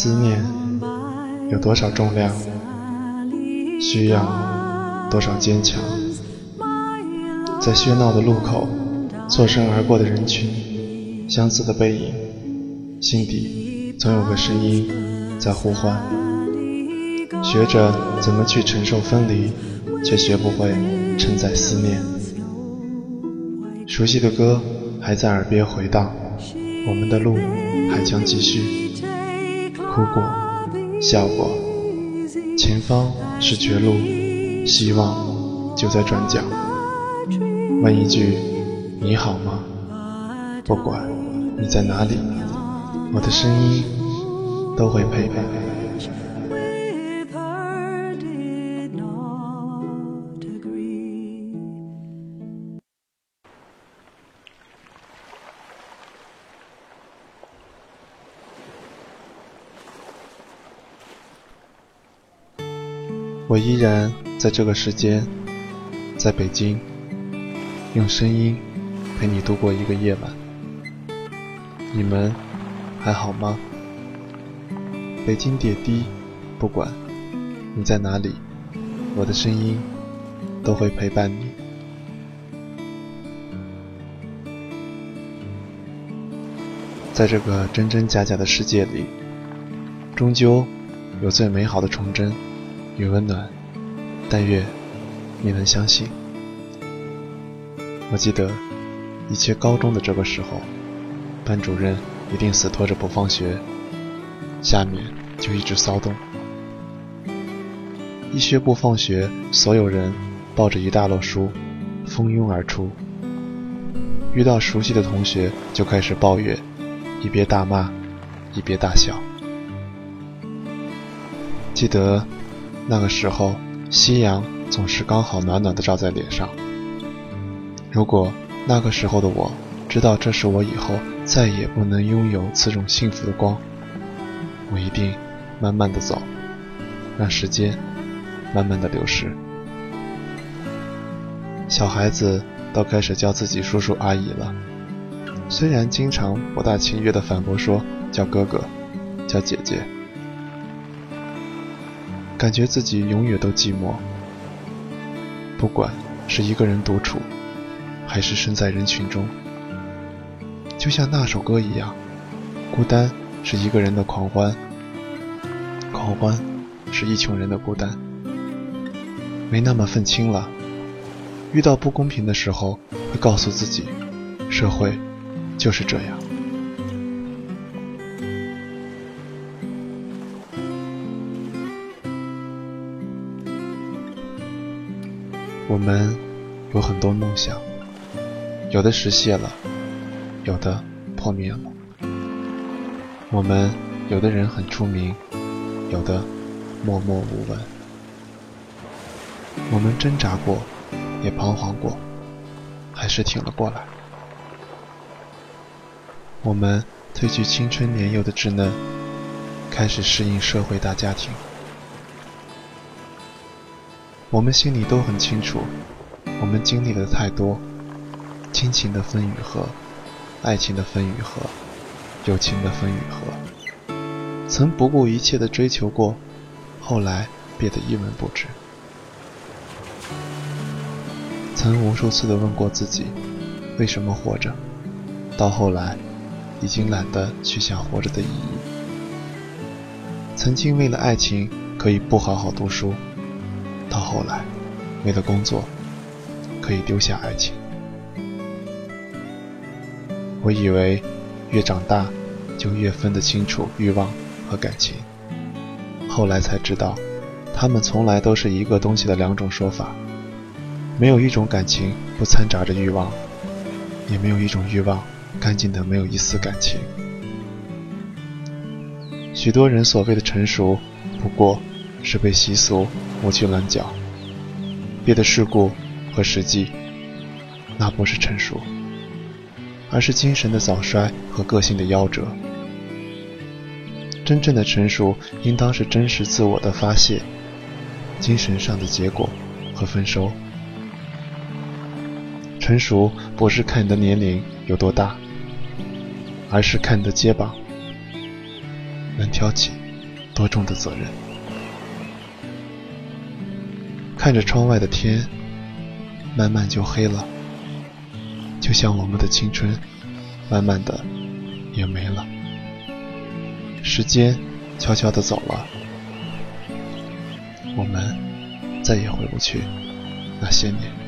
思念有多少重量，需要多少坚强？在喧闹的路口，错身而过的人群，相似的背影，心底总有个声音在呼唤。学着怎么去承受分离，却学不会承载思念。熟悉的歌还在耳边回荡，我们的路还将继续。哭过，笑过，前方是绝路，希望就在转角。问一句，你好吗？不管你在哪里，我的声音都会陪伴。我依然在这个时间，在北京，用声音陪你度过一个夜晚。你们还好吗？北京点滴，不管你在哪里，我的声音都会陪伴你。在这个真真假假的世界里，终究有最美好的纯真。与温暖，但愿你能相信。我记得以前高中的这个时候，班主任一定死拖着不放学，下面就一直骚动。一学不放学，所有人抱着一大摞书，蜂拥而出。遇到熟悉的同学，就开始抱怨，一边大骂，一边大笑。记得。那个时候，夕阳总是刚好暖暖的照在脸上。如果那个时候的我知道这是我以后再也不能拥有此种幸福的光，我一定慢慢的走，让时间慢慢的流逝。小孩子都开始叫自己叔叔阿姨了，虽然经常不大情愿的反驳说叫哥哥，叫姐姐。感觉自己永远都寂寞，不管是一个人独处，还是身在人群中，就像那首歌一样，孤单是一个人的狂欢，狂欢是一群人的孤单，没那么愤青了。遇到不公平的时候，会告诉自己，社会就是这样。我们有很多梦想，有的实现了，有的破灭了。我们有的人很出名，有的默默无闻。我们挣扎过，也彷徨过，还是挺了过来。我们褪去青春年幼的稚嫩，开始适应社会大家庭。我们心里都很清楚，我们经历了太多，亲情的分与合，爱情的分与合，友情的分与合，曾不顾一切的追求过，后来变得一文不值。曾无数次的问过自己，为什么活着？到后来，已经懒得去想活着的意义。曾经为了爱情可以不好好读书。到后来，为了工作，可以丢下爱情。我以为越长大就越分得清楚欲望和感情，后来才知道，他们从来都是一个东西的两种说法。没有一种感情不掺杂着欲望，也没有一种欲望干净的没有一丝感情。许多人所谓的成熟，不过。是被习俗磨去棱角，别的世故和实际，那不是成熟，而是精神的早衰和个性的夭折。真正的成熟，应当是真实自我的发泄，精神上的结果和丰收。成熟不是看你的年龄有多大，而是看你的肩膀能挑起多重的责任。看着窗外的天，慢慢就黑了，就像我们的青春，慢慢的也没了。时间悄悄的走了，我们再也回不去那些年。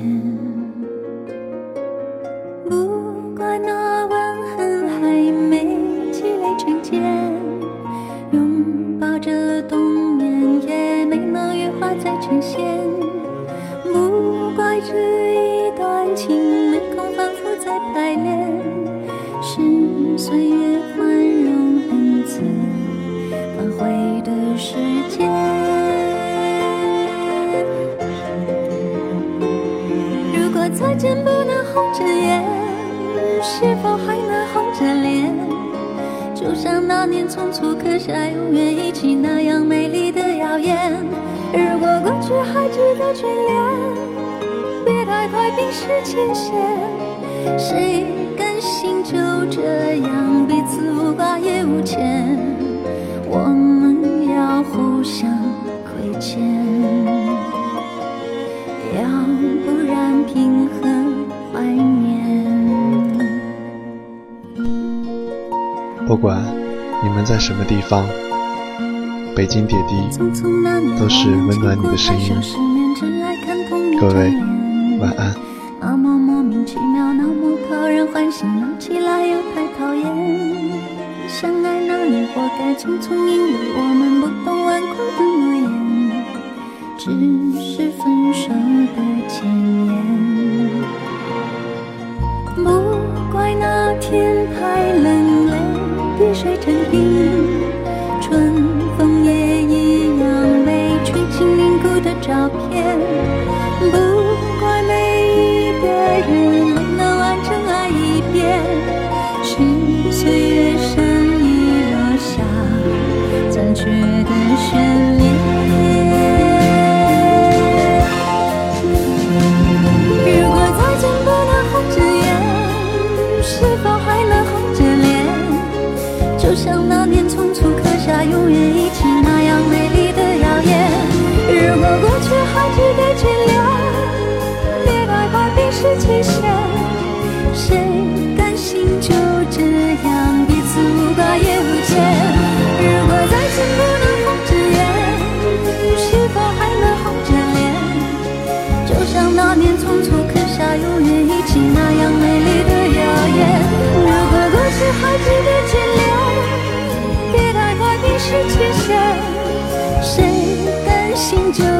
化再成仙。这一段情没空反复再排练，是岁月宽容恩赐反悔的时间。如果再见不能红着眼，是否还能红着脸？就像那年匆促刻下永远一起那样美丽的谣言。如果过去还值得眷恋。别太快冰释前嫌，谁甘心就这样彼此无挂也无牵？我们要互相亏欠，要不然凭何怀念？不管你们在什么地方，北京点滴都是温暖你的声音。各位。晚安。那么莫名其妙，那么讨人欢喜，闹起来又太讨厌。相爱那年活该匆匆，因为我们不懂顽固的诺言，只是分手的前言。不怪那天太冷，泪滴水成冰，不。期限，谁甘心就这样彼此无挂也无牵？如果再见不能红着眼，是否还能红着脸？就像那年匆匆刻下永远一起那样美丽的谣言。如果过去还值得眷恋，别太快冰释前嫌，谁甘心就。